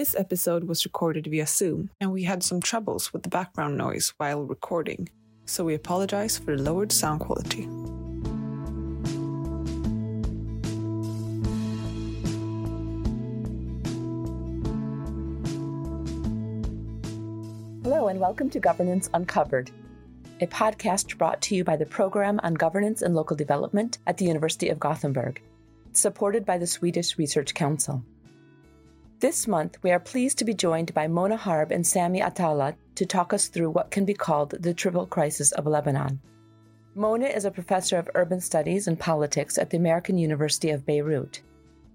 This episode was recorded via Zoom, and we had some troubles with the background noise while recording, so we apologize for the lowered sound quality. Hello, and welcome to Governance Uncovered, a podcast brought to you by the Program on Governance and Local Development at the University of Gothenburg, supported by the Swedish Research Council. This month, we are pleased to be joined by Mona Harb and Sami Atallah to talk us through what can be called the triple crisis of Lebanon. Mona is a professor of urban studies and politics at the American University of Beirut.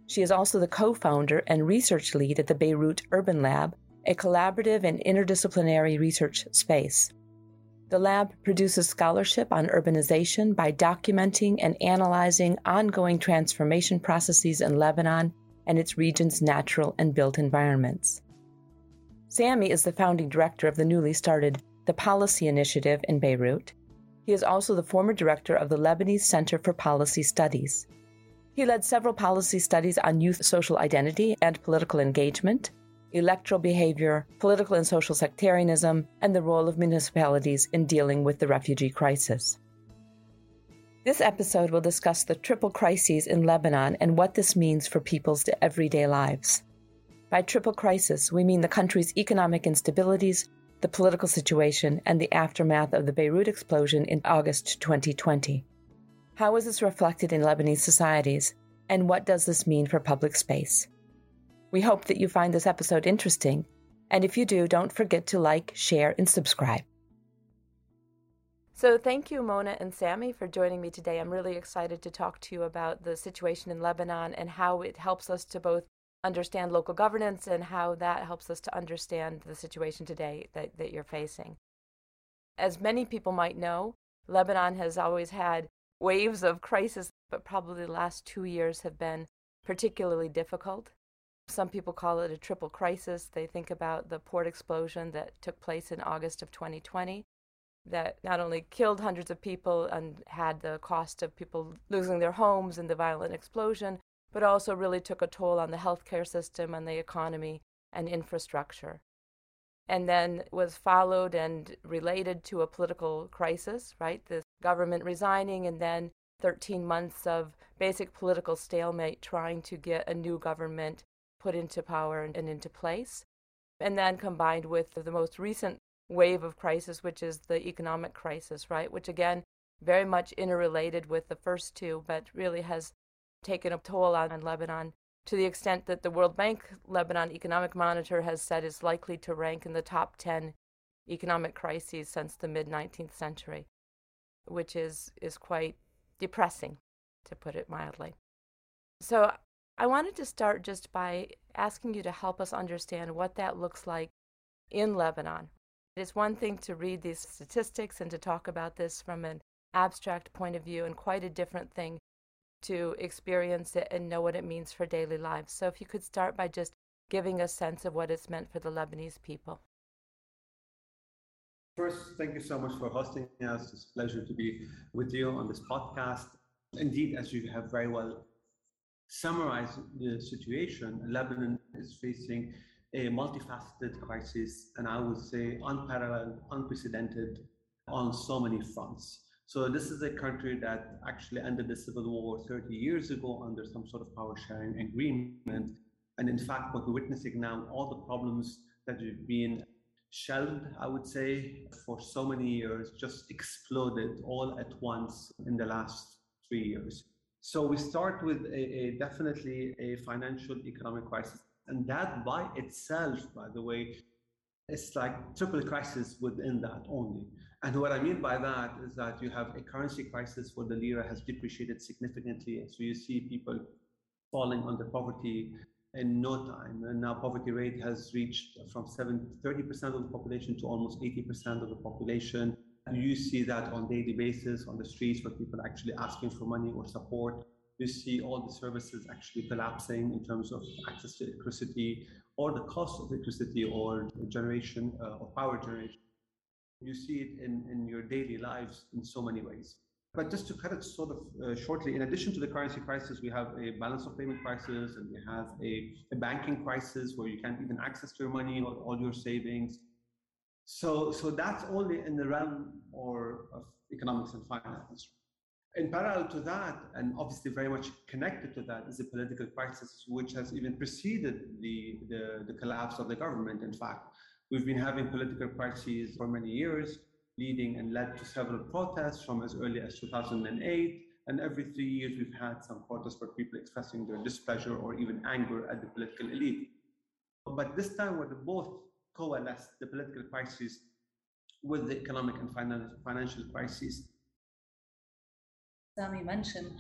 She is also the co founder and research lead at the Beirut Urban Lab, a collaborative and interdisciplinary research space. The lab produces scholarship on urbanization by documenting and analyzing ongoing transformation processes in Lebanon and its region's natural and built environments. Sami is the founding director of the newly started The Policy Initiative in Beirut. He is also the former director of the Lebanese Center for Policy Studies. He led several policy studies on youth social identity and political engagement, electoral behavior, political and social sectarianism, and the role of municipalities in dealing with the refugee crisis. This episode will discuss the triple crises in Lebanon and what this means for people's everyday lives. By triple crisis, we mean the country's economic instabilities, the political situation, and the aftermath of the Beirut explosion in August 2020. How is this reflected in Lebanese societies, and what does this mean for public space? We hope that you find this episode interesting, and if you do, don't forget to like, share, and subscribe. So, thank you, Mona and Sami, for joining me today. I'm really excited to talk to you about the situation in Lebanon and how it helps us to both understand local governance and how that helps us to understand the situation today that, that you're facing. As many people might know, Lebanon has always had waves of crisis, but probably the last two years have been particularly difficult. Some people call it a triple crisis. They think about the port explosion that took place in August of 2020 that not only killed hundreds of people and had the cost of people losing their homes in the violent explosion, but also really took a toll on the healthcare system and the economy and infrastructure. And then was followed and related to a political crisis, right? The government resigning, and then 13 months of basic political stalemate trying to get a new government put into power and, and into place. And then combined with the most recent wave of crisis, which is the economic crisis, right? Which again, very much interrelated with the first two, but really has taken a toll on Lebanon to the extent that the World Bank Lebanon Economic Monitor has said is likely to rank in the top 10 economic crises since the mid 19th century, which is, is quite depressing, to put it mildly. So I wanted to start just by asking you to help us understand what that looks like in Lebanon. It's one thing to read these statistics and to talk about this from an abstract point of view, and quite a different thing to experience it and know what it means for daily lives. So, if you could start by just giving a sense of what it's meant for the Lebanese people. First, thank you so much for hosting us. It's a pleasure to be with you on this podcast. Indeed, as you have very well summarized the situation, Lebanon is facing a multifaceted crisis, and I would say unparalleled, unprecedented on so many fronts. So this is a country that actually ended the civil war 30 years ago under some sort of power sharing agreement. And in fact, what we're witnessing now, all the problems that we've been shelved, I would say, for so many years, just exploded all at once in the last three years. So we start with a, a definitely a financial economic crisis and that by itself, by the way, it's like triple crisis within that only. And what I mean by that is that you have a currency crisis where the lira has depreciated significantly. So you see people falling under poverty in no time. And now poverty rate has reached from 7, 30% of the population to almost 80% of the population. You see that on daily basis on the streets where people are actually asking for money or support you see all the services actually collapsing in terms of access to electricity or the cost of electricity or generation uh, power generation. You see it in, in your daily lives in so many ways. But just to cut it sort of uh, shortly, in addition to the currency crisis, we have a balance of payment crisis and we have a, a banking crisis where you can't even access your money or all your savings. So, so that's only in the realm or of economics and finance. In parallel to that, and obviously very much connected to that, is the political crisis, which has even preceded the, the, the collapse of the government. In fact, we've been having political crises for many years leading and led to several protests from as early as 2008. And every three years, we've had some protests where people expressing their displeasure or even anger at the political elite. But this time, where both coalesced, the political crisis with the economic and financial crisis. Sami mentioned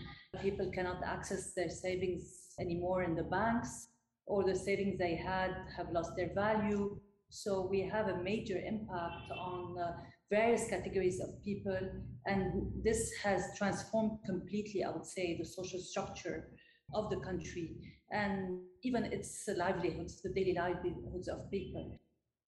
people cannot access their savings anymore in the banks, or the savings they had have lost their value. So we have a major impact on uh, various categories of people. And this has transformed completely, I would say, the social structure of the country and even its livelihoods, the daily livelihoods of people.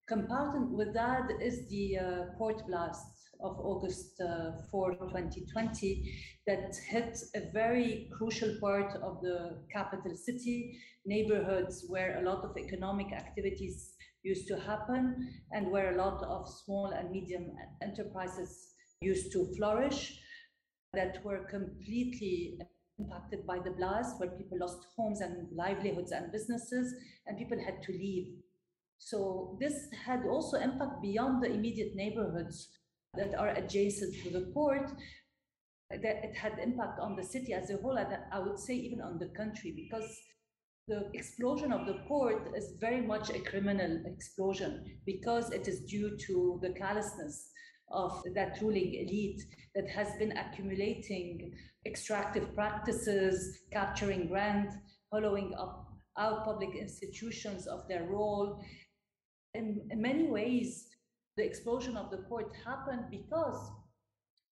Compounded with that is the uh, port blast of August uh, 4, 2020, that hit a very crucial part of the capital city, neighborhoods where a lot of economic activities used to happen and where a lot of small and medium enterprises used to flourish that were completely impacted by the blast, where people lost homes and livelihoods and businesses, and people had to leave. So this had also impact beyond the immediate neighborhoods that are adjacent to the port. That it had impact on the city as a whole, and I would say even on the country, because the explosion of the port is very much a criminal explosion because it is due to the callousness of that ruling elite that has been accumulating extractive practices, capturing rent, hollowing up out public institutions of their role. In, in many ways, the explosion of the port happened because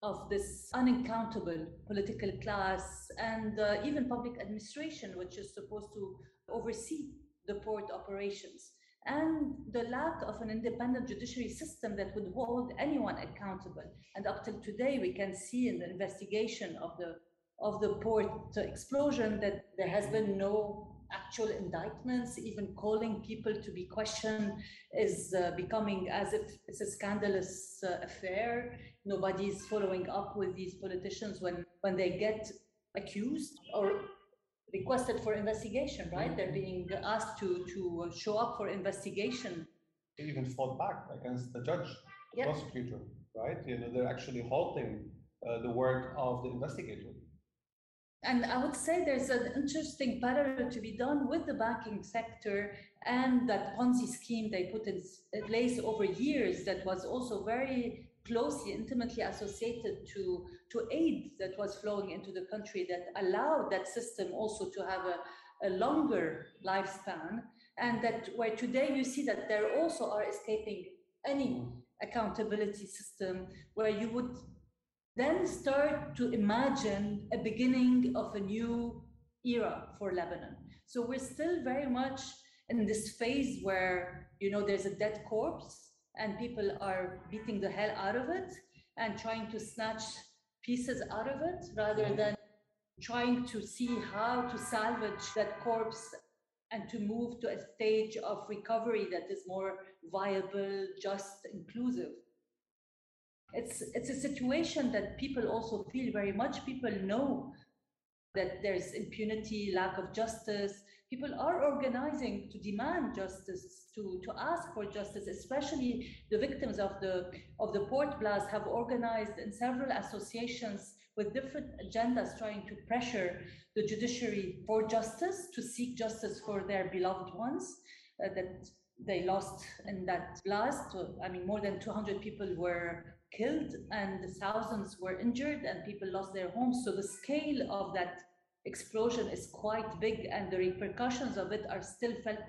of this unaccountable political class and uh, even public administration, which is supposed to oversee the port operations, and the lack of an independent judiciary system that would hold anyone accountable. And up till today, we can see in the investigation of the of the port explosion that there has been no actual indictments, even calling people to be questioned is uh, becoming as if it's a scandalous uh, affair. Nobody's following up with these politicians when, when they get accused or requested for investigation, right? Mm-hmm. They're being asked to, to show up for investigation. They even fought back against the judge, the yep. prosecutor, right? You know, they're actually halting uh, the work of the investigator. And I would say there's an interesting parallel to be done with the banking sector and that Ponzi scheme they put in place over years that was also very closely, intimately associated to, to aid that was flowing into the country that allowed that system also to have a, a longer lifespan. And that where today you see that there also are escaping any mm. accountability system where you would then start to imagine a beginning of a new era for Lebanon. So we're still very much in this phase where you know there's a dead corpse and people are beating the hell out of it and trying to snatch pieces out of it rather mm-hmm. than trying to see how to salvage that corpse and to move to a stage of recovery that is more viable, just, inclusive it's it's a situation that people also feel very much. People know that there's impunity lack of justice. People are organizing to demand justice to to ask for justice especially the victims of the of the port blast have organized in several associations with different agendas trying to pressure the judiciary for justice to seek justice for their beloved ones uh, that they lost in that blast. I mean more than 200 people were killed and thousands were injured and people lost their homes. So the scale of that explosion is quite big and the repercussions of it are still felt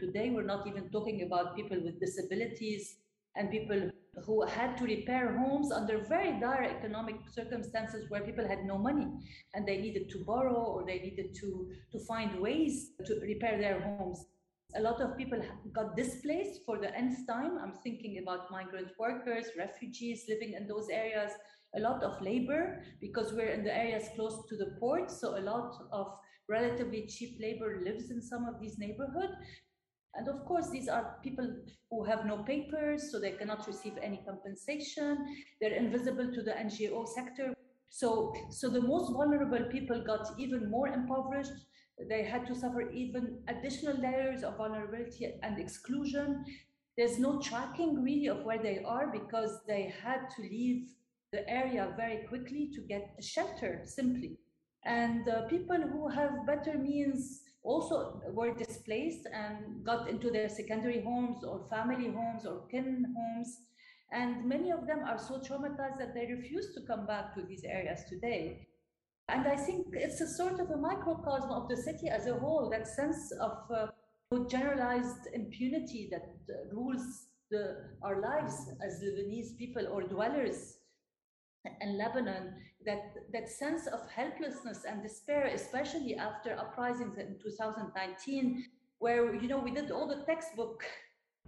today. We're not even talking about people with disabilities and people who had to repair homes under very dire economic circumstances where people had no money and they needed to borrow or they needed to, to find ways to repair their homes a lot of people got displaced for the nth time. I'm thinking about migrant workers, refugees living in those areas. a lot of labor because we're in the areas close to the port. So a lot of relatively cheap labor lives in some of these neighborhoods. And of course, these are people who have no papers, so they cannot receive any compensation. They're invisible to the NGO sector. So, so the most vulnerable people got even more impoverished. They had to suffer even additional layers of vulnerability and exclusion. There's no tracking really of where they are because they had to leave the area very quickly to get shelter simply. And uh, people who have better means also were displaced and got into their secondary homes or family homes or kin homes. And many of them are so traumatized that they refuse to come back to these areas today. And I think it's a sort of a microcosm of the city as a whole, that sense of uh, generalized impunity that uh, rules the, our lives as Lebanese people or dwellers in Lebanon, that, that sense of helplessness and despair, especially after uprisings in 2019, where you know we did all the textbook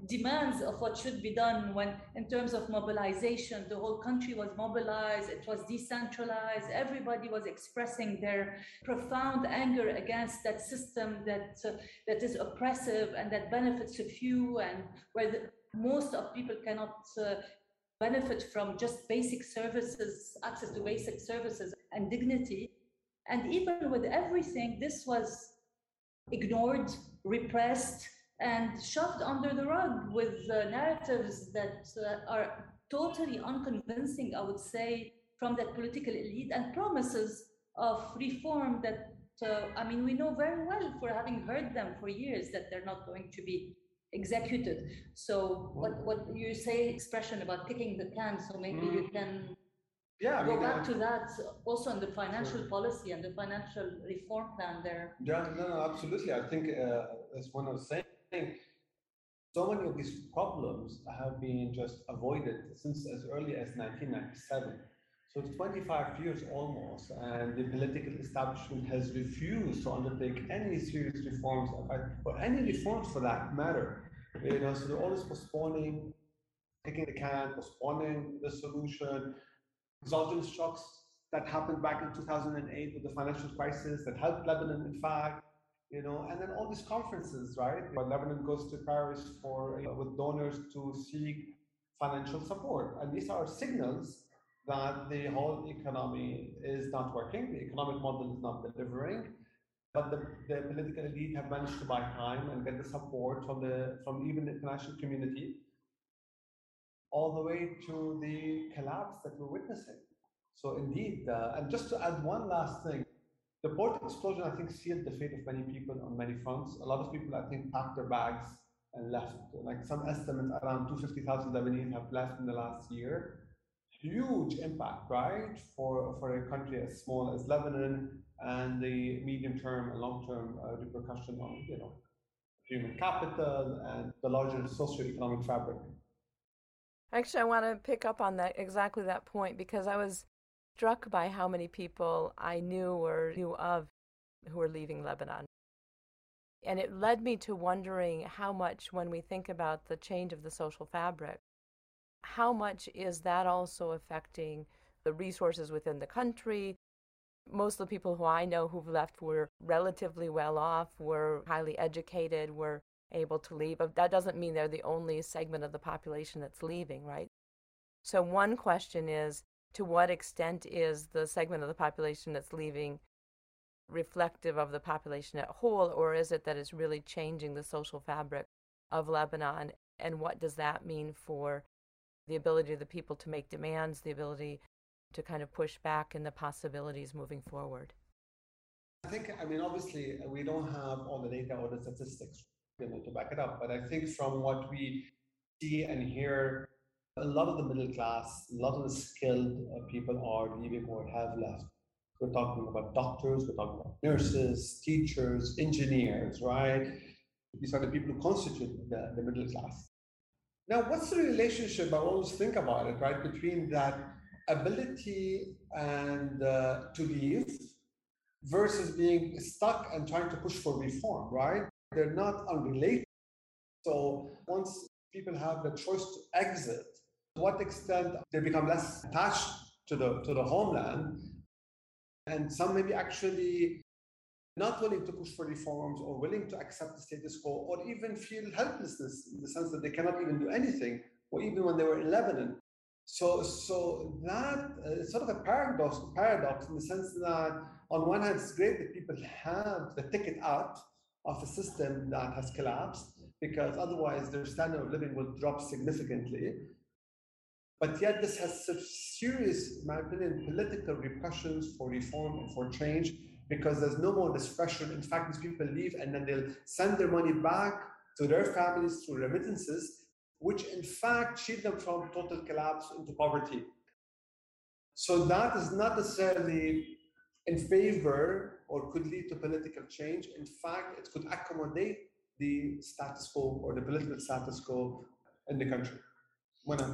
demands of what should be done when in terms of mobilization the whole country was mobilized it was decentralized everybody was expressing their profound anger against that system that uh, that is oppressive and that benefits a few and where the, most of people cannot uh, benefit from just basic services access to basic services and dignity. And even with everything this was ignored repressed and shoved under the rug with uh, narratives that uh, are totally unconvincing, I would say, from that political elite and promises of reform that, uh, I mean, we know very well for having heard them for years that they're not going to be executed. So what, what you say expression about kicking the can, so maybe mm. you can yeah, I go mean, back uh, to that also in the financial sure. policy and the financial reform plan there. Yeah, no, no, absolutely. I think uh, as one was saying, think so many of these problems have been just avoided since as early as 1997. So it's 25 years almost, and the political establishment has refused to undertake any serious reforms, or any reforms for that matter. You know, so they're always postponing, kicking the can, postponing the solution. Exogenous shocks that happened back in 2008 with the financial crisis that helped Lebanon, in fact, you know, and then all these conferences, right? Lebanon goes to Paris for with donors to seek financial support, and these are signals that the whole economy is not working, the economic model is not delivering, but the, the political elite have managed to buy time and get the support from the from even the international community, all the way to the collapse that we're witnessing. So indeed, uh, and just to add one last thing, the port explosion, I think, sealed the fate of many people on many fronts. A lot of people, I think, packed their bags and left. Like some estimates, around 250,000 Lebanese have left in the last year. Huge impact, right, for, for a country as small as Lebanon and the medium term and long term uh, repercussion on, you know, human capital and the larger socio-economic fabric. Actually, I want to pick up on that exactly that point because I was struck by how many people I knew or knew of who were leaving Lebanon. And it led me to wondering how much, when we think about the change of the social fabric, how much is that also affecting the resources within the country? Most of the people who I know who've left were relatively well off, were highly educated, were able to leave. But that doesn't mean they're the only segment of the population that's leaving, right? So, one question is to what extent is the segment of the population that's leaving reflective of the population at whole, or is it that it's really changing the social fabric of Lebanon? And what does that mean for the ability of the people to make demands, the ability to kind of push back, and the possibilities moving forward? I think, I mean, obviously, we don't have all the data or the statistics to back it up, but I think from what we see and hear a lot of the middle class, a lot of the skilled uh, people are leaving or have left. We're talking about doctors, we're talking about nurses, teachers, engineers, right? These are the people who constitute the, the middle class. Now, what's the relationship? I always think about it, right, between that ability and uh, to leave versus being stuck and trying to push for reform, right? They're not unrelated. So once people have the choice to exit, to what extent they become less attached to the to the homeland, and some maybe actually not willing to push for reforms or willing to accept the status quo or even feel helplessness in the sense that they cannot even do anything or even when they were in Lebanon. So, so that uh, sort of a paradox, paradox in the sense that on one hand, it's great that people have the ticket out of a system that has collapsed because otherwise their standard of living will drop significantly. But yet, this has serious, in my opinion, political repercussions for reform and for change because there's no more discretion. In fact, these people leave and then they'll send their money back to their families through remittances, which in fact shield them from total collapse into poverty. So that is not necessarily in favor or could lead to political change. In fact, it could accommodate the status quo or the political status quo in the country.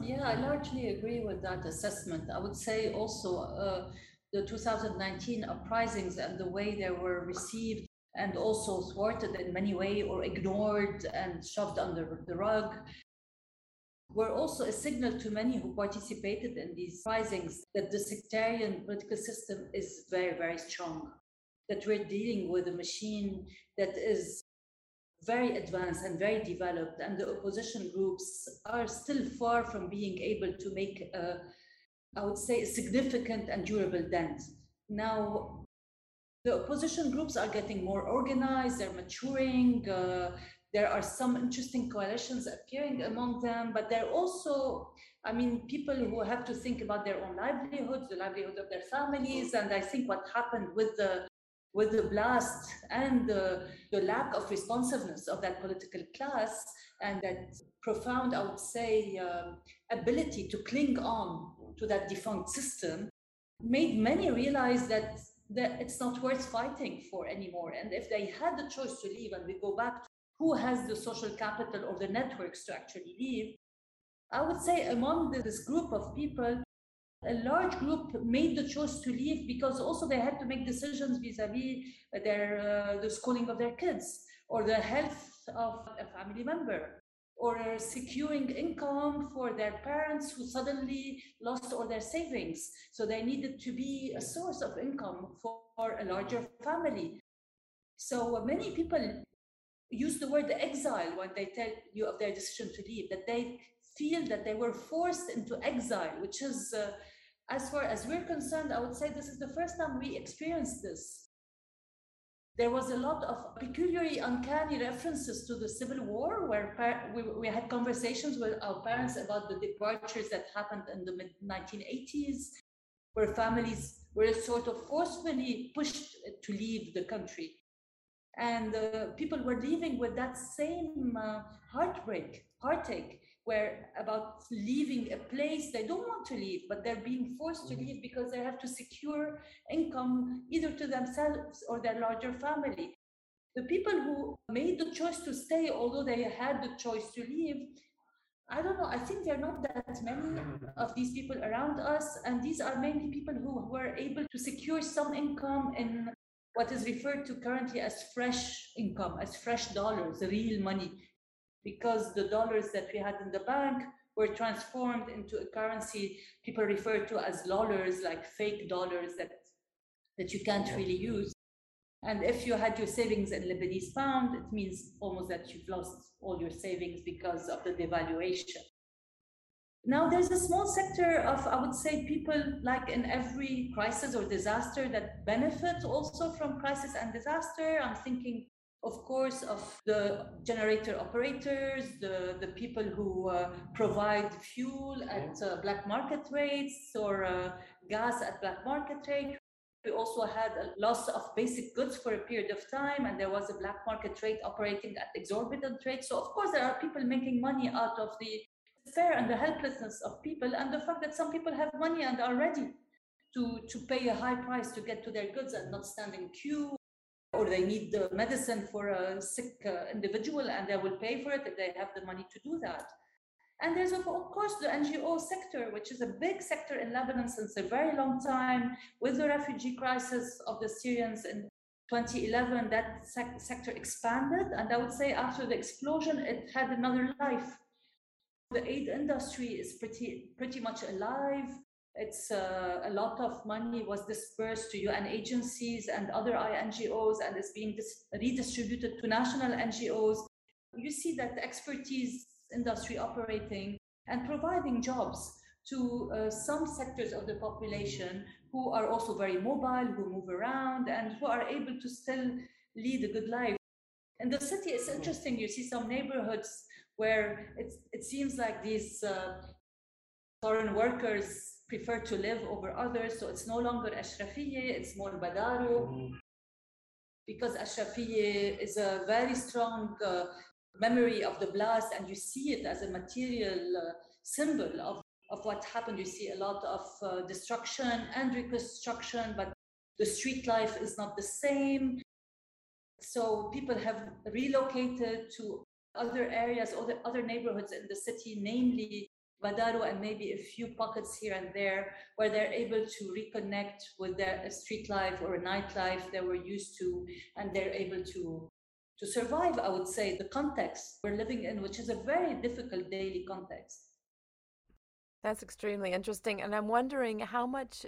Yeah, I largely agree with that assessment. I would say also uh, the 2019 uprisings and the way they were received and also thwarted in many ways or ignored and shoved under the rug were also a signal to many who participated in these risings that the sectarian political system is very, very strong, that we're dealing with a machine that is very advanced and very developed, and the opposition groups are still far from being able to make, a, I would say, a significant and durable dent. Now, the opposition groups are getting more organized, they're maturing, uh, there are some interesting coalitions appearing among them, but there are also, I mean, people who have to think about their own livelihoods, the livelihood of their families. And I think what happened with the with the blast and the, the lack of responsiveness of that political class and that profound, I would say, uh, ability to cling on to that defunct system made many realize that, that it's not worth fighting for anymore. And if they had the choice to leave, and we go back to who has the social capital or the networks to actually leave, I would say among this group of people, a large group made the choice to leave because also they had to make decisions vis-a-vis their uh, the schooling of their kids or the health of a family member or securing income for their parents who suddenly lost all their savings. So they needed to be a source of income for a larger family. So many people use the word exile when they tell you of their decision to leave, that they feel that they were forced into exile, which is, uh, as far as we're concerned, I would say this is the first time we experienced this. There was a lot of peculiarly uncanny references to the Civil War, where we, we had conversations with our parents about the departures that happened in the mid 1980s, where families were sort of forcefully pushed to leave the country and uh, people were leaving with that same uh, heartbreak heartache where about leaving a place they don't want to leave but they're being forced to mm-hmm. leave because they have to secure income either to themselves or their larger family the people who made the choice to stay although they had the choice to leave I don't know. I think there are not that many of these people around us. And these are mainly people who were able to secure some income in what is referred to currently as fresh income, as fresh dollars, real money, because the dollars that we had in the bank were transformed into a currency people refer to as dollars, like fake dollars that, that you can't really use. And if you had your savings in Lebanese pound, it means almost that you've lost all your savings because of the devaluation. Now, there's a small sector of, I would say, people like in every crisis or disaster that benefit also from crisis and disaster. I'm thinking, of course, of the generator operators, the, the people who uh, provide fuel at uh, black market rates or uh, gas at black market rate. We also had a loss of basic goods for a period of time, and there was a black market rate operating at exorbitant rates. So, of course, there are people making money out of the despair and the helplessness of people and the fact that some people have money and are ready to, to pay a high price to get to their goods and not stand in queue or they need the medicine for a sick uh, individual and they will pay for it if they have the money to do that. And there's, of course, the NGO sector, which is a big sector in Lebanon since a very long time. With the refugee crisis of the Syrians in 2011, that sec- sector expanded. And I would say after the explosion, it had another life the aid industry is pretty pretty much alive. It's uh, a lot of money was dispersed to UN agencies and other NGOs and is being dis- redistributed to national NGOs. You see that expertise industry operating and providing jobs to uh, some sectors of the population who are also very mobile, who move around, and who are able to still lead a good life. In the city, it's interesting. You see some neighborhoods where it seems like these uh, foreign workers prefer to live over others. So it's no longer Ashrafiyye, it's more Badaro. Mm-hmm. Because Ashrafiyye is a very strong uh, memory of the blast, and you see it as a material uh, symbol of, of what happened. You see a lot of uh, destruction and reconstruction, but the street life is not the same. So people have relocated to other areas, other, other neighborhoods in the city, namely Badaro and maybe a few pockets here and there where they're able to reconnect with their street life or a nightlife they were used to, and they're able to to survive, I would say, the context we're living in, which is a very difficult daily context. That's extremely interesting. And I'm wondering how much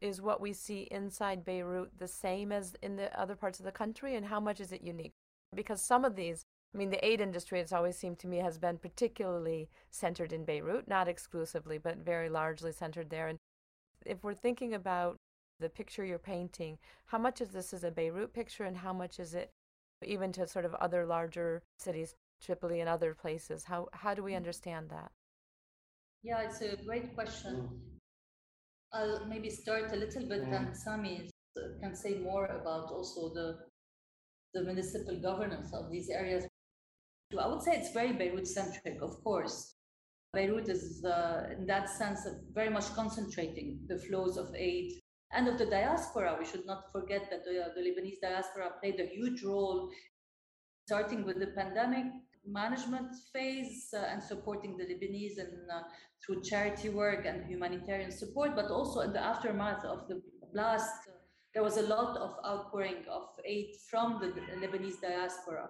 is what we see inside Beirut the same as in the other parts of the country, and how much is it unique? Because some of these I mean, the aid industry, it's always seemed to me, has been particularly centered in Beirut, not exclusively, but very largely centered there. And if we're thinking about the picture you're painting, how much of this is a Beirut picture and how much is it even to sort of other larger cities, Tripoli and other places? How, how do we understand that? Yeah, it's a great question. I'll maybe start a little bit mm. and Sami can say more about also the the municipal governance of these areas I would say it's very Beirut centric, of course. Beirut is, uh, in that sense, very much concentrating the flows of aid and of the diaspora. We should not forget that the, the Lebanese diaspora played a huge role, starting with the pandemic management phase uh, and supporting the Lebanese and uh, through charity work and humanitarian support, but also in the aftermath of the blast, uh, there was a lot of outpouring of aid from the Lebanese diaspora.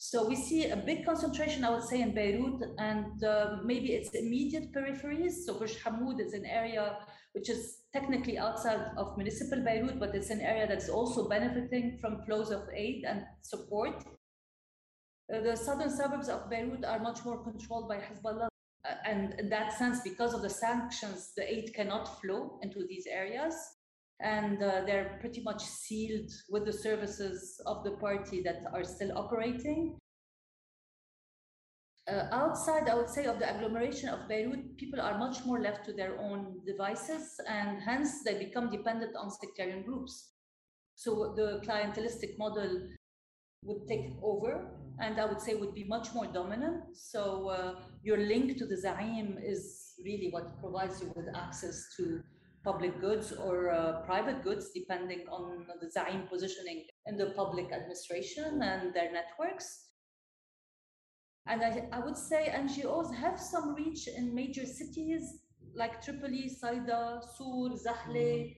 So we see a big concentration, I would say, in Beirut and uh, maybe its immediate peripheries. So Burj Hamoud is an area which is technically outside of municipal Beirut, but it's an area that's also benefiting from flows of aid and support. Uh, the southern suburbs of Beirut are much more controlled by Hezbollah. Uh, and in that sense, because of the sanctions, the aid cannot flow into these areas and uh, they're pretty much sealed with the services of the party that are still operating. Uh, outside, I would say, of the agglomeration of Beirut, people are much more left to their own devices, and hence they become dependent on sectarian groups. So the clientelistic model would take over, and I would say would be much more dominant. So uh, your link to the Zaim is really what provides you with access to public goods or uh, private goods, depending on the Zaim positioning in the public administration and their networks. And I, I would say NGOs have some reach in major cities like Tripoli, Saida, Sur, Zahle.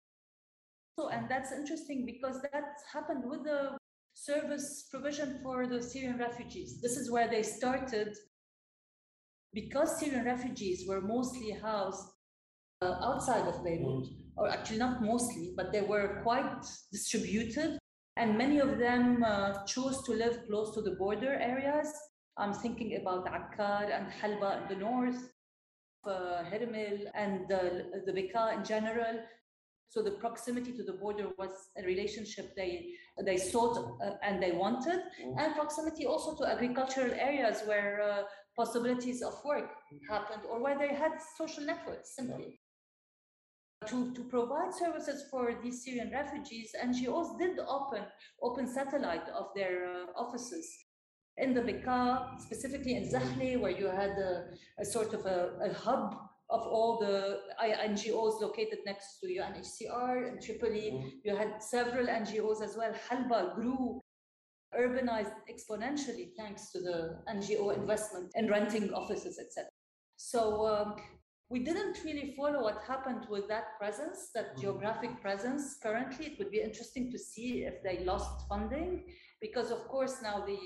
So, and that's interesting because that happened with the service provision for the Syrian refugees. This is where they started because Syrian refugees were mostly housed uh, outside of Beirut, or actually not mostly, but they were quite distributed. And many of them uh, chose to live close to the border areas. I'm thinking about Akkar and Halba in the north, uh, Hermel and the, the Bekaa in general. So the proximity to the border was a relationship they they sought uh, and they wanted, mm. and proximity also to agricultural areas where uh, possibilities of work happened or where they had social networks simply to, to provide services for these Syrian refugees, NGOs did open open satellite of their uh, offices in the Bekaa, specifically in Zahle, where you had a, a sort of a, a, hub of all the NGOs located next to UNHCR in Tripoli. Mm-hmm. You had several NGOs as well. Halba grew, urbanized exponentially thanks to the NGO investment in renting offices, etc. So um, we didn't really follow what happened with that presence, that mm-hmm. geographic presence currently. It would be interesting to see if they lost funding, because of course now the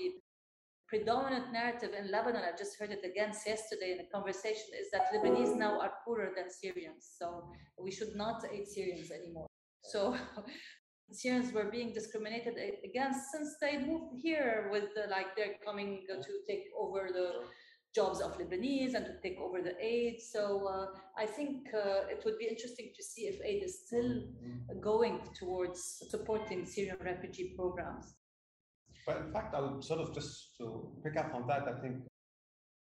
predominant narrative in Lebanon, I just heard it again yesterday in a conversation, is that Lebanese now are poorer than Syrians. So we should not aid Syrians anymore. So Syrians were being discriminated against since they moved here with the, like they're coming to take over the jobs of Lebanese and to take over the aid. So uh, I think uh, it would be interesting to see if aid is still going towards supporting Syrian refugee programs. But in fact, I would sort of just to pick up on that, I think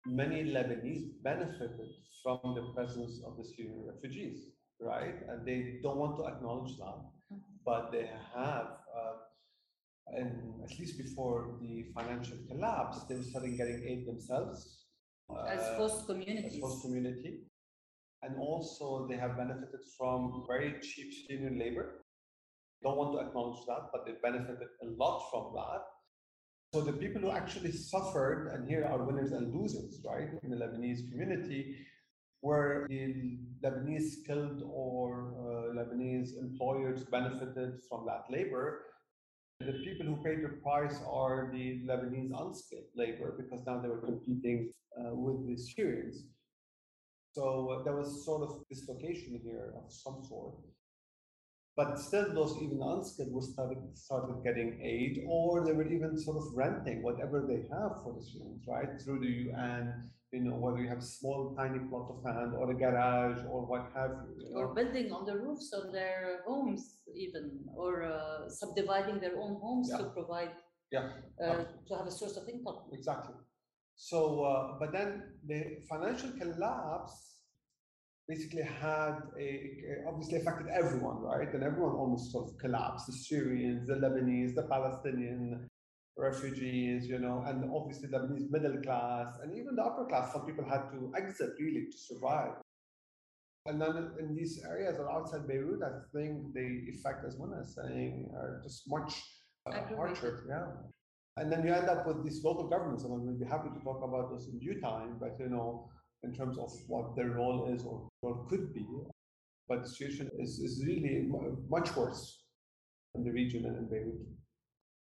many Lebanese benefited from the presence of the Syrian refugees, right? And they don't want to acknowledge that, but they have, uh, and at least before the financial collapse, they were starting getting aid themselves. Uh, as host communities. As host community. And also they have benefited from very cheap Syrian labor. Don't want to acknowledge that, but they benefited a lot from that so the people who actually suffered, and here are winners and losers, right, in the Lebanese community, were the Lebanese skilled or uh, Lebanese employers benefited from that labor. The people who paid the price are the Lebanese unskilled labor because now they were competing uh, with the Syrians. So uh, there was sort of dislocation here of some sort but still those even unskilled were started started getting aid or they were even sort of renting whatever they have for the students right through the un you know whether you have a small tiny plot of land or a garage or what have you, you or building on the roofs of their homes even or uh, subdividing their own homes yeah. to provide yeah uh, to have a source of income exactly so uh, but then the financial collapse basically had a obviously affected everyone, right? And everyone almost sort of collapsed: the Syrians, the Lebanese, the Palestinian refugees, you know, and obviously the middle class and even the upper class. Some people had to exit really to survive. And then in these areas or outside Beirut, I think the effect, as Mona is saying, are just much uh, harsher. Yeah. And then you end up with these local governments, and we'll be happy to talk about this in due time. But you know, in terms of what their role is or, or could be. But the situation is, is really much worse in the region and in Beirut.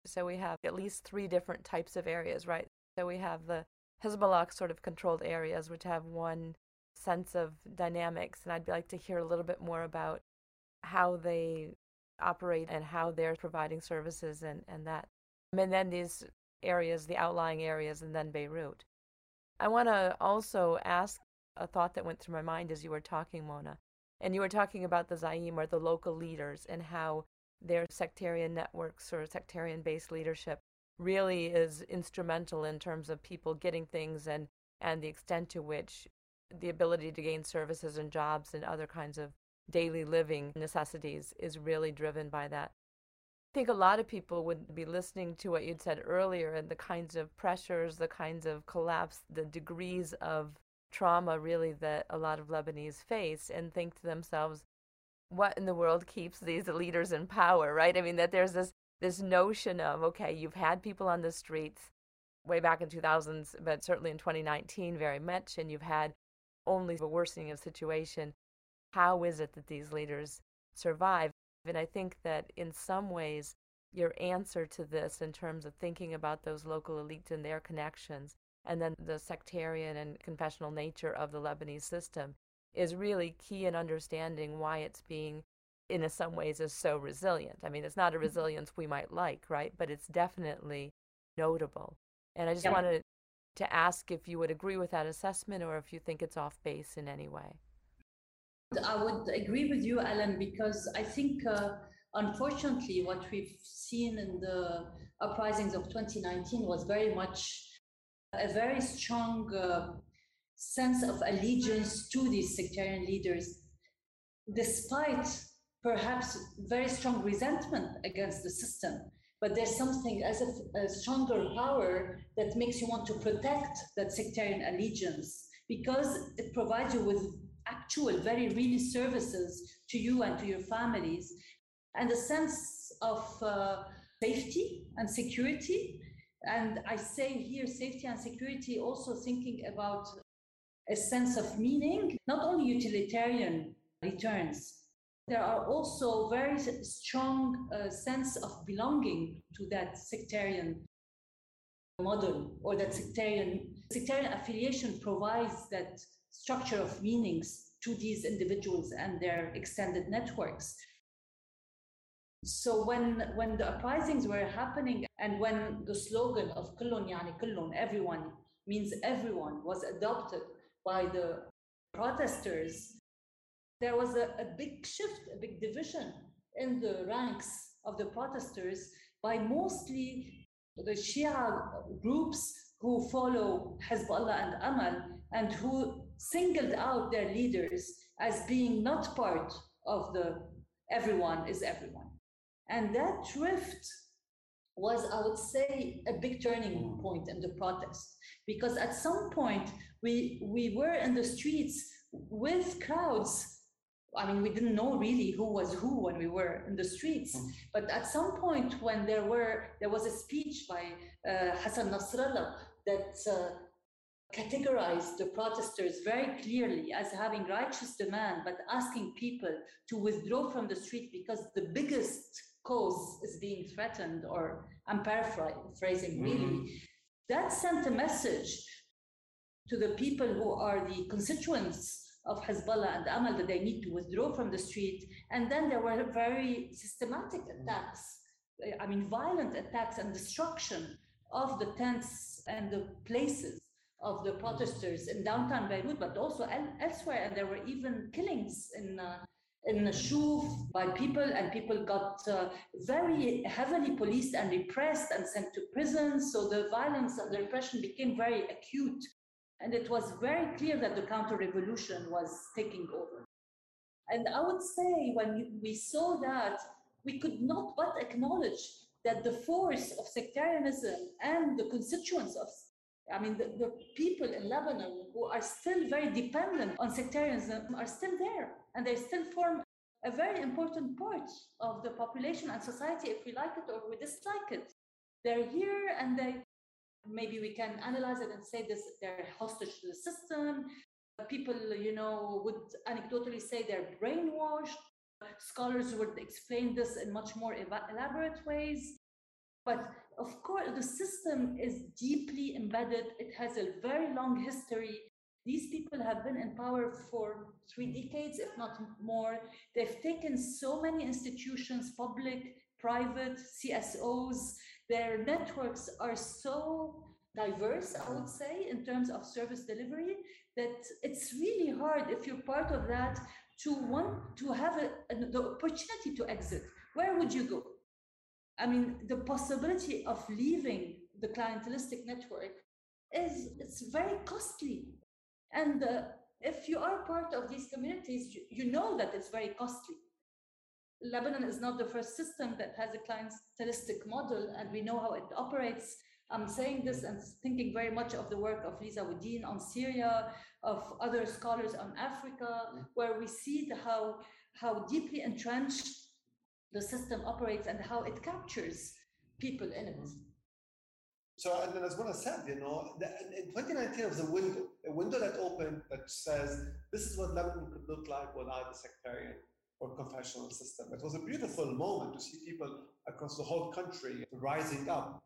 So we have at least three different types of areas, right? So we have the Hezbollah sort of controlled areas, which have one sense of dynamics. And I'd like to hear a little bit more about how they operate and how they're providing services and, and that. And then these areas, the outlying areas, and then Beirut. I want to also ask a thought that went through my mind as you were talking, Mona. And you were talking about the Zaim or the local leaders and how their sectarian networks or sectarian based leadership really is instrumental in terms of people getting things and, and the extent to which the ability to gain services and jobs and other kinds of daily living necessities is really driven by that. I think a lot of people would be listening to what you'd said earlier and the kinds of pressures, the kinds of collapse, the degrees of trauma really that a lot of Lebanese face and think to themselves, what in the world keeps these leaders in power, right? I mean, that there's this this notion of okay, you've had people on the streets way back in 2000s, but certainly in 2019 very much, and you've had only a worsening of situation. How is it that these leaders survive? And I think that in some ways, your answer to this in terms of thinking about those local elites and their connections, and then the sectarian and confessional nature of the Lebanese system is really key in understanding why it's being, in some ways, is so resilient. I mean, it's not a mm-hmm. resilience we might like, right? But it's definitely notable. And I just yeah. wanted to ask if you would agree with that assessment or if you think it's off base in any way. I would agree with you, Ellen, because I think, uh, unfortunately, what we've seen in the uprisings of 2019 was very much a very strong uh, sense of allegiance to these sectarian leaders, despite perhaps very strong resentment against the system. But there's something as a, a stronger power that makes you want to protect that sectarian allegiance because it provides you with actual, very real services to you and to your families, and a sense of uh, safety and security. And I say here safety and security, also thinking about a sense of meaning, not only utilitarian returns. There are also very strong uh, sense of belonging to that sectarian model or that sectarian sectarian affiliation provides that structure of meanings to these individuals and their extended networks. So when when the uprisings were happening and when the slogan of kullun yani kullun, everyone means everyone was adopted by the protesters, there was a, a big shift, a big division in the ranks of the protesters by mostly the Shia groups who follow Hezbollah and Amal and who singled out their leaders as being not part of the everyone is everyone. And that drift was, I would say, a big turning point in the protest. Because at some point, we, we were in the streets with crowds. I mean, we didn't know really who was who when we were in the streets. Mm. But at some point, when there were there was a speech by uh, Hassan Nasrallah that uh, categorized the protesters very clearly as having righteous demand, but asking people to withdraw from the street because the biggest cause is being threatened, or I'm paraphrasing really, mm-hmm. that sent a message to the people who are the constituents of Hezbollah and Amal that they need to withdraw from the street. And then there were very systematic attacks, I mean, violent attacks and destruction of the tents and the places of the protesters in downtown Beirut, but also elsewhere. And there were even killings in uh, in Shuf by people, and people got uh, very heavily policed and repressed and sent to prison. So the violence and the repression became very acute. And it was very clear that the counter revolution was taking over. And I would say when we saw that, we could not but acknowledge that the force of sectarianism and the constituents of I mean, the, the, people in Lebanon who are still very dependent on sectarianism are still there, and they still form a very important part of the population and society, if we like it or we dislike it. They're here, and they maybe we can analyze it and say this they're hostage to the system. People, you know, would anecdotally say they're brainwashed. Scholars would explain this in much more elaborate ways. But of course, the system is deeply embedded. It has a very long history. These people have been in power for three decades, if not more. They've taken so many institutions, public, private, CSOs. Their networks are so diverse, I would say, in terms of service delivery, that it's really hard if you're part of that to want to have a, a, the opportunity to exit. Where would you go? I mean, the possibility of leaving the clientelistic network is it's very costly. And uh, if you are part of these communities, you, you know that it's very costly. Lebanon is not the first system that has a clientelistic model, and we know how it operates. I'm saying this and thinking very much of the work of Lisa Wedeen on Syria, of other scholars on Africa, where we see the, how, how deeply entrenched the system operates and how it captures people in it. Mm-hmm. So, and as Mona said, you know, the, in 2019 was a window, a window that opened that says this is what Lebanon could look like without the sectarian or confessional system. It was a beautiful moment to see people across the whole country rising up.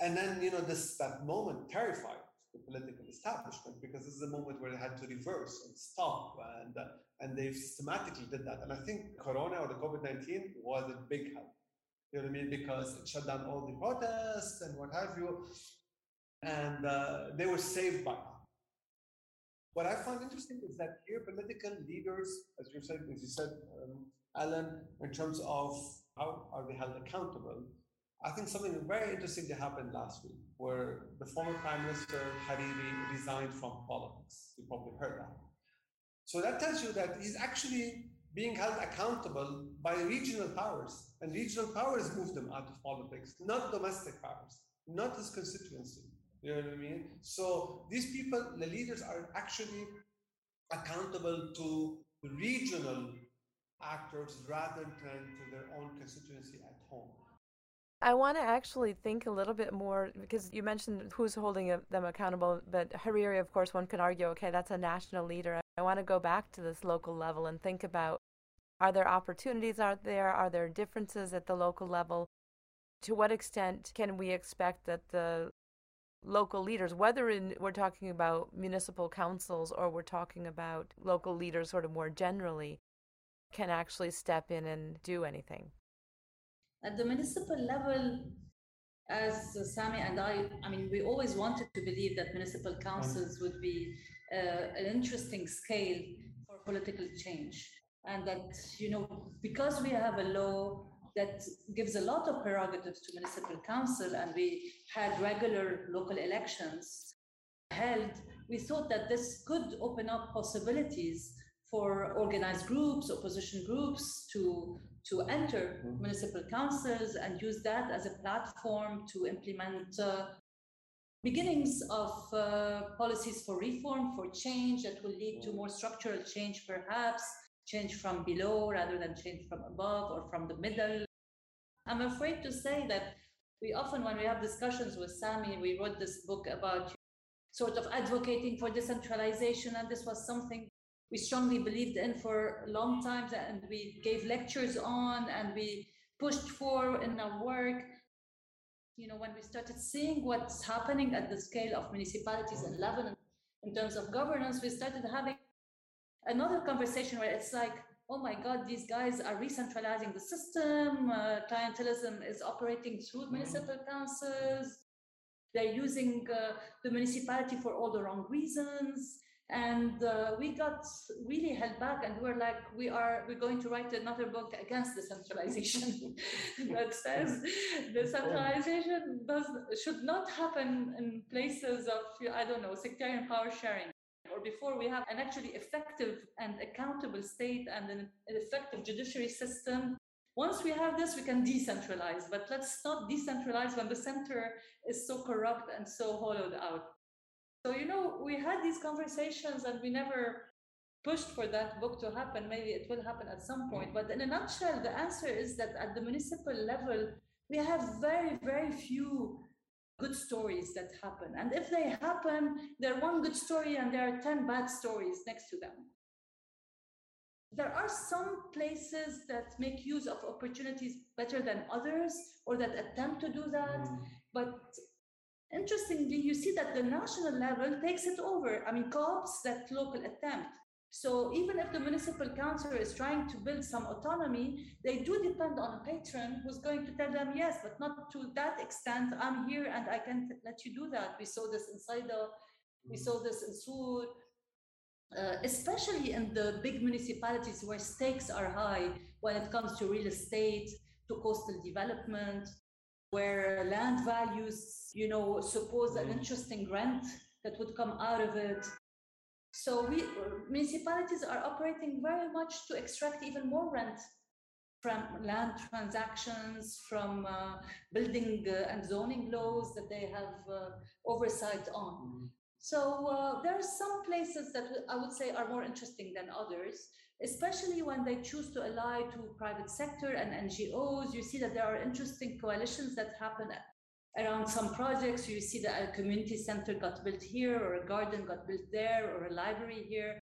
And then, you know, this that moment terrified the political establishment because this is a moment where they had to reverse and stop and uh, and they systematically did that. And i think corona or the covid-19 was a big help. You know what i mean? Because it shut down all the protests and what have you. And uh, they were saved by that. What i find interesting is that here political leaders as you said as you said um, Ellen in terms of how are they held accountable I think something very interesting that happened last week, where the former Prime Minister Hariri resigned from politics. You probably heard that. So that tells you that he's actually being held accountable by regional powers, and regional powers moved him out of politics, not domestic powers, not his constituency. You know what I mean? So these people, the leaders, are actually accountable to regional actors rather than to their own constituency at home. I want to actually think a little bit more because you mentioned who's holding them accountable, but Hariri, of course, one could argue, okay, that's a national leader. I want to go back to this local level and think about are there opportunities out there? Are there differences at the local level? To what extent can we expect that the local leaders, whether in, we're talking about municipal councils or we're talking about local leaders sort of more generally, can actually step in and do anything? At the municipal level, as Sami and I, I mean, we always wanted to believe that municipal councils would be uh, an interesting scale for political change. And that, you know, because we have a law that gives a lot of prerogatives to municipal council and we had regular local elections held, we thought that this could open up possibilities for organized groups, opposition groups to, to enter mm-hmm. municipal councils and use that as a platform to implement uh, beginnings of uh, policies for reform, for change that will lead to more structural change, perhaps change from below rather than change from above or from the middle. I'm afraid to say that we often, when we have discussions with Sami, we wrote this book about sort of advocating for decentralization, and this was something we strongly believed in for a long time, and we gave lectures on, and we pushed for in our work. You know, when we started seeing what's happening at the scale of municipalities in Lebanon in terms of governance, we started having another conversation where it's like, oh my God, these guys are re-centralizing the system. Uh, clientelism is operating through mm-hmm. municipal councils. They're using uh, the municipality for all the wrong reasons. And uh, we got really held back, and we are like, we are we're going to write another book against decentralization that says decentralization does should not happen in places of I don't know sectarian power sharing or before we have an actually effective and accountable state and an, effective judiciary system. Once we have this, we can decentralize, but let's not decentralize when the center is so corrupt and so hollowed out. So, you know, we had these conversations and we never pushed for that book to happen. Maybe it will happen at some point. But in a nutshell, the answer is that at the municipal level, we have very, very few good stories that happen. And if they happen, they're one good story and there are 10 bad stories next to them. There are some places that make use of opportunities better than others or that attempt to do that. Mm. But interestingly, you see that the national level takes it over. I mean, co-ops that local attempt. So even if the municipal council is trying to build some autonomy, they do depend on a patron who's going to tell them, yes, but not to that extent. I'm here and I can let you do that. We saw this in Saida, we saw this in Sur, uh, especially in the big municipalities where stakes are high when it comes to real estate, to coastal development, where land values, you know, suppose an interesting rent that would come out of it so we municipalities are operating very much to extract even more rent from land transactions, from uh, building uh, and zoning laws that they have uh, oversight on. Mm-hmm. So uh, there are some places that I would say are more interesting than others, especially when they choose to ally to private sector and NGOs. You see that there are interesting coalitions that happen around some projects. You see that a community center got built here, or a garden got built there, or a library here.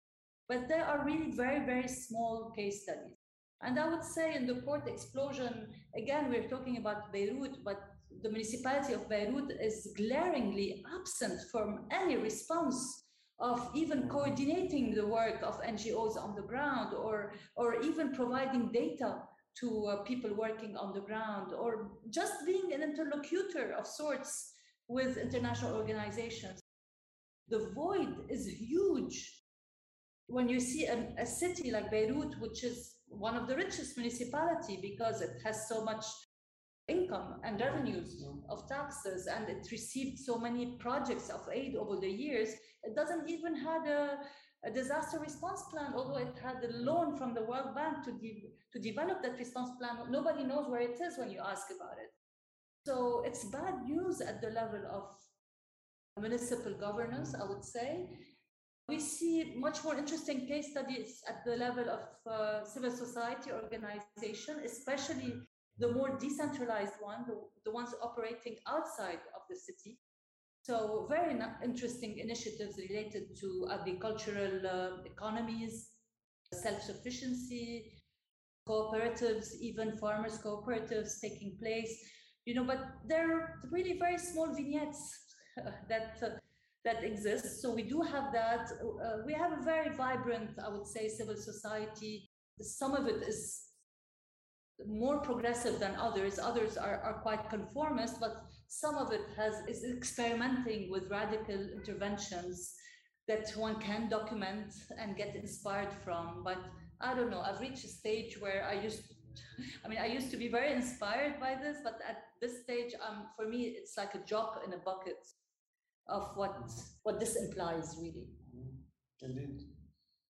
But there are really very, very small case studies. And I would say in the port explosion, again, we're talking about Beirut, but the municipality of Beirut is glaringly absent from any response of even coordinating the work of NGOs on the ground or, or even providing data to uh, people working on the ground or just being an interlocutor of sorts with international organizations. The void is huge. When you see a, a city like Beirut, which is one of the richest municipality because it has so much income and revenues of taxes and it received so many projects of aid over the years it doesn't even have a, a disaster response plan, although it had a loan from the World Bank to, de- to develop that response plan. Nobody knows where it is when you ask about it. So it's bad news at the level of municipal governance, I would say. We see much more interesting case studies at the level of uh, civil society organization, especially the more decentralized one, the, the ones operating outside of the city. So very interesting initiatives related to agricultural uh, economies, self-sufficiency, cooperatives, even farmers cooperatives taking place, you know, but they're really very small vignettes that uh, that exists. So we do have that. Uh, we have a very vibrant, I would say, civil society. Some of it is more progressive than others. Others are, are quite conformist, but some of it has is experimenting with radical interventions that one can document and get inspired from. But I don't know, I've reached a stage where I used I mean, I used to be very inspired by this, but at this stage, um, for me, it's like a drop in a bucket of what what this implies, really. Mm-hmm. Indeed.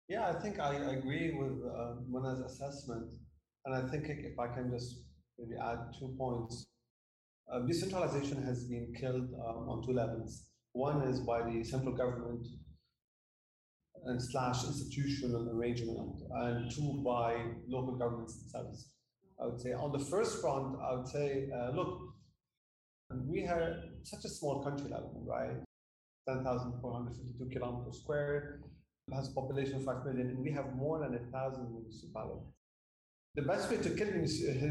Yeah, I think I, agree with uh, Mona's assessment. And I think if I can just maybe add two points. Uh, decentralization has been killed um, on two levels. One is by the central government and slash institutional arrangement, and two by local governments themselves. I would say on the first front, I would say, uh, look, we have such a small country, level, right? 10,452 kilometers square, has a population of 5 million, and we have more than a thousand municipalities the best way to kill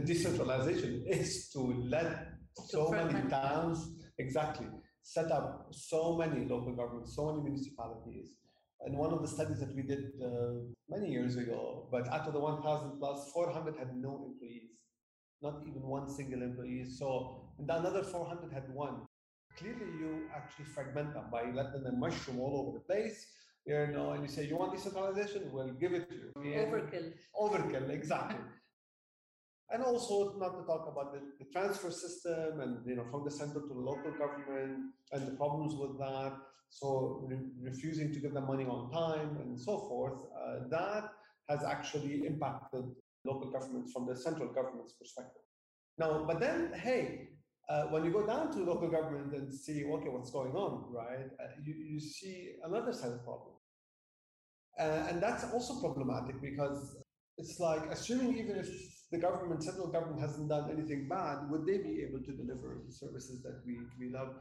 decentralization is to let so many towns exactly set up so many local governments, so many municipalities. And one of the studies that we did uh, many years ago, but out of the 1,000 plus, 400 had no employees, not even one single employee. So another 400 had one. Clearly, you actually fragment them by letting them mushroom all over the place you know, and you say, you want decentralization? We'll give it to you. Overkill. Overkill, exactly. And also not to talk about the, the, transfer system and, you know, from the center to the local government and the problems with that. So re refusing to give them money on time and so forth, uh, that has actually impacted local governments from the central government's perspective. Now, but then, hey, uh, when you go down to local government and see, okay, what's going on, right? Uh, you, you see another set of problems. Uh, and that's also problematic because it's like assuming even if the government, central government hasn't done anything bad, would they be able to deliver the services that we, we love?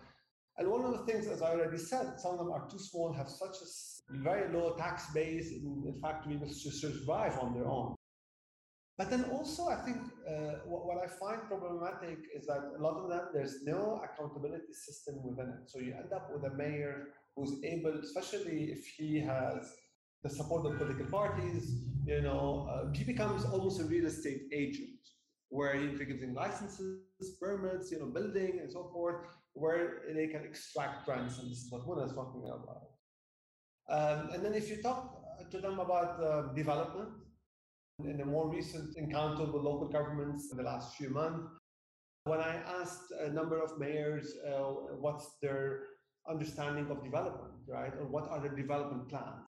And one of the things, as I already said, some of them are too small, have such a very low tax base, in, in fact, we must to survive on their own. But then also, I think uh, what, what, I find problematic is that a lot of them, there's no accountability system within it. So you end up with a mayor who's able, especially if he has the support of political parties, you know, uh, he becomes almost a real estate agent where he gives them licenses, permits, you know, building and so forth, where they can extract rents. And this is what Mona is talking about. Um, and then if you talk to them about uh, development, in a more recent encounter with local governments in the last few months, when I asked a number of mayors uh, what's their understanding of development, right, or what are their development plans,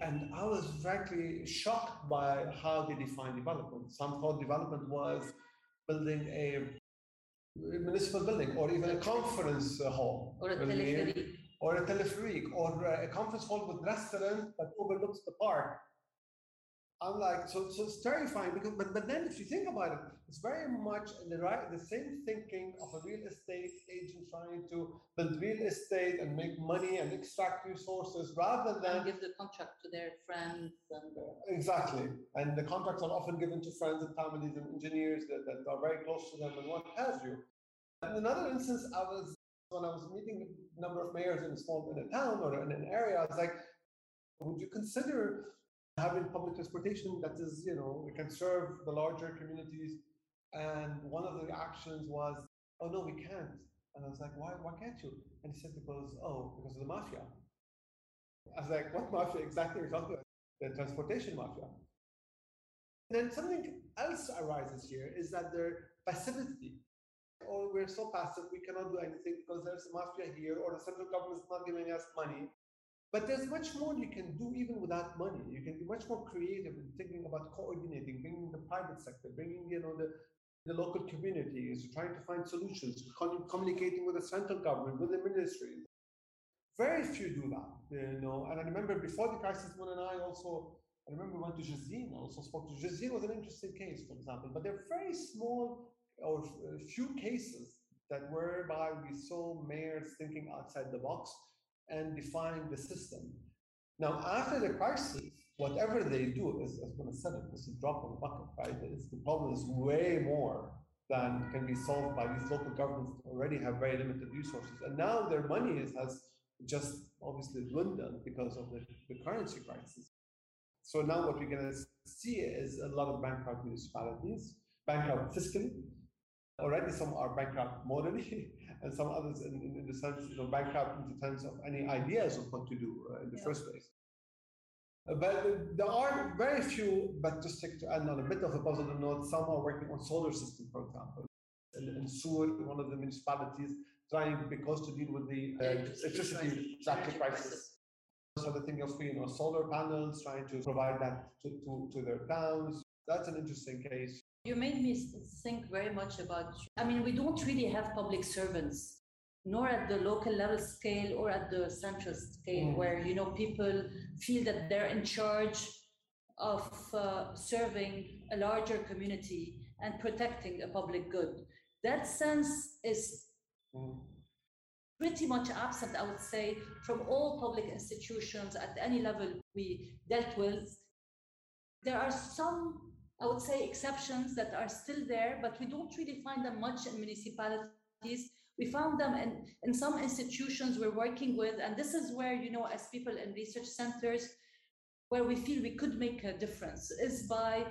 and I was frankly shocked by how they define development. Some thought development was building a municipal building or even a conference hall. Or a telepherique. Or a or a conference hall with restaurant that overlooks the park I'm like, so, so it's terrifying because, but, but then if you think about it, it's very much the right, the same thinking of a real estate agent trying to build real estate and make money and extract resources rather than and give the contract to their friends and uh, exactly. And the contracts are often given to friends and families and engineers that, that are very close to them and what have you. And another instance, I was when I was meeting a number of mayors in a small in a town or in an area, I was like, would you consider having public transportation that is, you know, we can serve the larger communities. And one of the actions was, oh no, we can't. And I was like, why, why can't you? And he said, because, oh, because of the mafia. I was like, what mafia exactly are you talking about? The transportation mafia. And then something else arises here is that their passivity. Oh, we're so passive, we cannot do anything because there's a mafia here, or the central government is not giving us money. But there's much more you can do even without money. You can be much more creative in thinking about coordinating, bringing the private sector, bringing you know the, the local communities, trying to find solutions, communicating with the central government, with the ministries. Very few do that, you know. And I remember before the crisis, when and I also, I remember went to Jezzine. I also spoke to Jezzine was an interesting case, for example. But they're very small or few cases that whereby we saw mayors thinking outside the box and define the system. Now, after the crisis, whatever they do is, as I said, it's a drop in the bucket, right? It's, the problem is way more than can be solved by these local governments that already have very limited resources. And now their money is, has just obviously dwindled because of the, the currency crisis. So now what we're going to see is a lot of bankrupt municipalities, bankrupt fiscally. Already some are bankrupt morally, and some others in, in, in, the sense, you know, bankrupt in the sense of any ideas of what to do uh, in the yeah. first place. Uh, but there are very few, but to stick to end on a bit of a positive note, some are working on solar system, for example. In, in Sur, one of the municipalities, trying because to deal with the uh, electricity crisis. So the thing of you know solar panels, trying to provide that to, to, to their towns. That's an interesting case. You made me think very much about. I mean, we don't really have public servants, nor at the local level scale or at the central scale, mm. where you know people feel that they're in charge of uh, serving a larger community and protecting a public good. That sense is mm pretty much absent, I would say, from all public institutions at any level we dealt with. There are some, I would say, exceptions that are still there, but we don't really find them much in municipalities. We found them in, in some institutions we're working with, and this is where, you know, as people in research centers, where we feel we could make a difference is by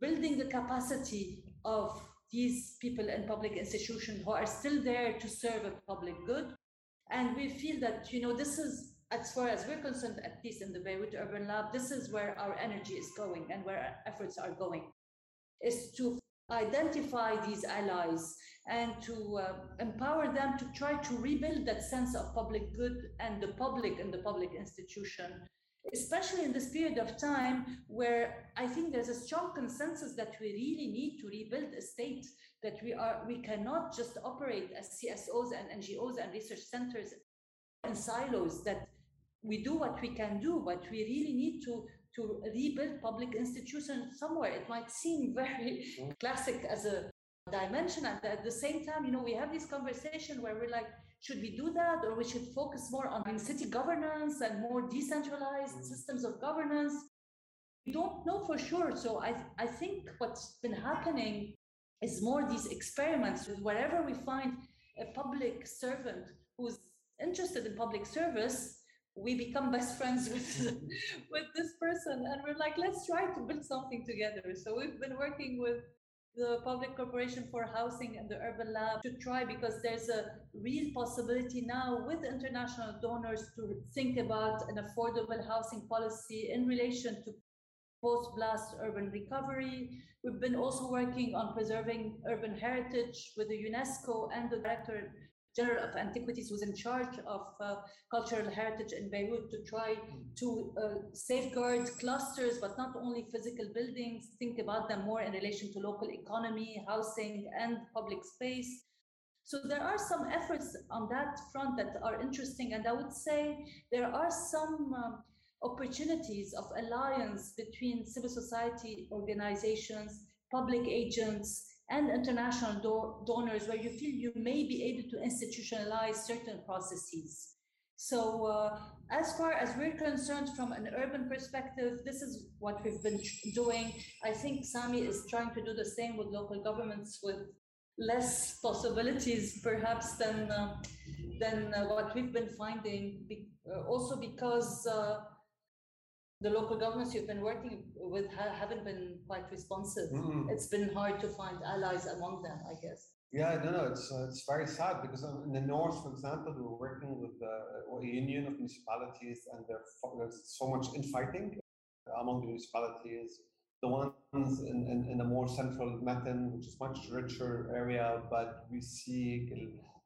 building the capacity of these people in public institutions who are still there to serve a public good. And we feel that, you know, this is, as far as we're concerned, at least in the Beirut Urban Lab, this is where our energy is going and where our efforts are going, is to identify these allies and to uh, empower them to try to rebuild that sense of public good and the public and the public institution especially in this period of time where I think there's a strong consensus that we really need to rebuild a state that we are we cannot just operate as CSOs and NGOs and research centers in silos that we do what we can do but we really need to to rebuild public institutions somewhere it might seem very mm. classic as a dimension and at the same time you know we have this conversation where we're like should we do that, or we should focus more on city governance and more decentralized mm. systems of governance? We don't know for sure. So I, I think what's been happening is more these experiments with wherever we find a public servant who's interested in public service, we become best friends with with this person and we're like let's try to build something together so we've been working with the Public Corporation for Housing and the Urban Lab to try because there's a real possibility now with international donors to think about an affordable housing policy in relation to post blast urban recovery. We've been also working on preserving urban heritage with the UNESCO and the director General of Antiquities was in charge of uh, cultural heritage in Beirut to try to uh, safeguard clusters, but not only physical buildings, think about them more in relation to local economy, housing, and public space. So there are some efforts on that front that are interesting. And I would say there are some um, opportunities of alliance between civil society organizations, public agents, and international do- donors where you feel you may be able to institutionalize certain processes. So, uh, as far as we're concerned from an urban perspective, this is what we've been doing. I think Sami is trying to do the same with local governments with less possibilities, perhaps, than, uh, than uh, what we've been finding. Be- uh, also, because uh, the local governments you've been working with ha- haven't been quite responsive. Mm-hmm. It's been hard to find allies among them, I guess. Yeah, no, no, it's uh, it's very sad because in the north, for example, we're working with uh, a union of municipalities, and there's so much infighting among the municipalities. The ones in, in, in a more central Metn, which is much richer area, but we see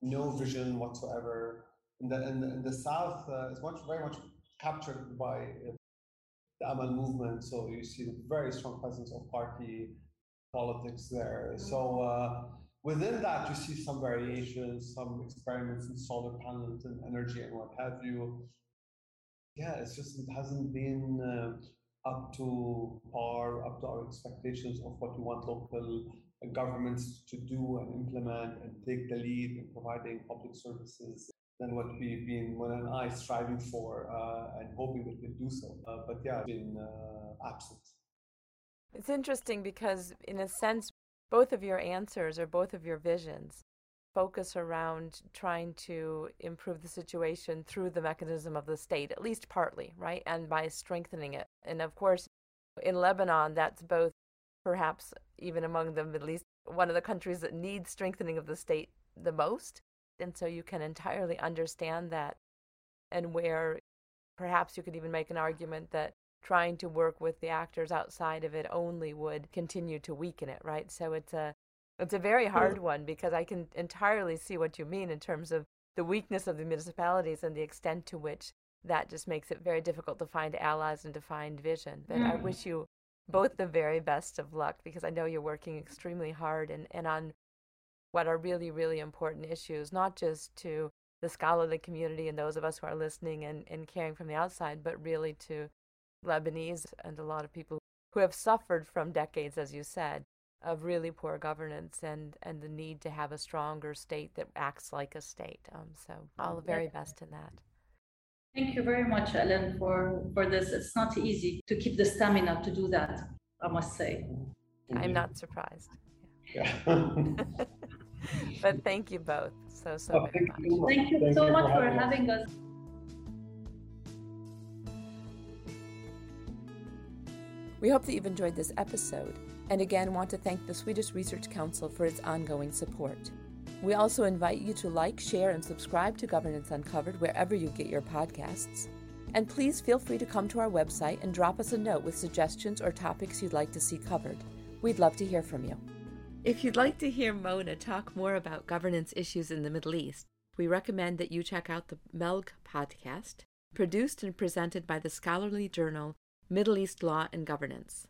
no vision whatsoever. In the in the, in the south, uh, it's much very much captured by uh, the Amal movement. So you see the very strong presence of party politics there. So uh, within that, you see some variations, some experiments in solar panels and energy and what have you. Yeah, it's just it hasn't been uh, up to par, up to our expectations of what we want local governments to do and implement and take the lead in providing public services than what we've been, Mona and I, striving for uh, and hoping that we can do so. Uh, but yeah, been uh, absent. It's interesting because, in a sense, both of your answers or both of your visions focus around trying to improve the situation through the mechanism of the state, at least partly, right? And by strengthening it. And of course, in Lebanon, that's both perhaps even among the Middle East, one of the countries that needs strengthening of the state the most. And so you can entirely understand that, and where perhaps you could even make an argument that trying to work with the actors outside of it only would continue to weaken it, right? So it's a it's a very hard one because I can entirely see what you mean in terms of the weakness of the municipalities and the extent to which that just makes it very difficult to find allies and to find vision. But mm. I wish you both the very best of luck because I know you're working extremely hard and, and on what are really, really important issues, not just to the scholarly community and those of us who are listening and, and caring from the outside, but really to Lebanese and a lot of people who have suffered from decades, as you said, of really poor governance and, and the need to have a stronger state that acts like a state. Um, so all the very best in that. Thank you very much, Ellen, for, for this. It's not easy to keep the stamina to do that, I must say. I'm not surprised. Yeah. but thank you both so, so oh, thank, you. thank you so much for having us. We hope that you've enjoyed this episode and again want to thank the Swedish Research Council for its ongoing support. We also invite you to like, share, and subscribe to Governance Uncovered wherever you get your podcasts. And please feel free to come to our website and drop us a note with suggestions or topics you'd like to see covered. We'd love to hear from you. If you'd like to hear Mona talk more about governance issues in the Middle East, we recommend that you check out the MELG podcast, produced and presented by the scholarly journal Middle East Law and Governance.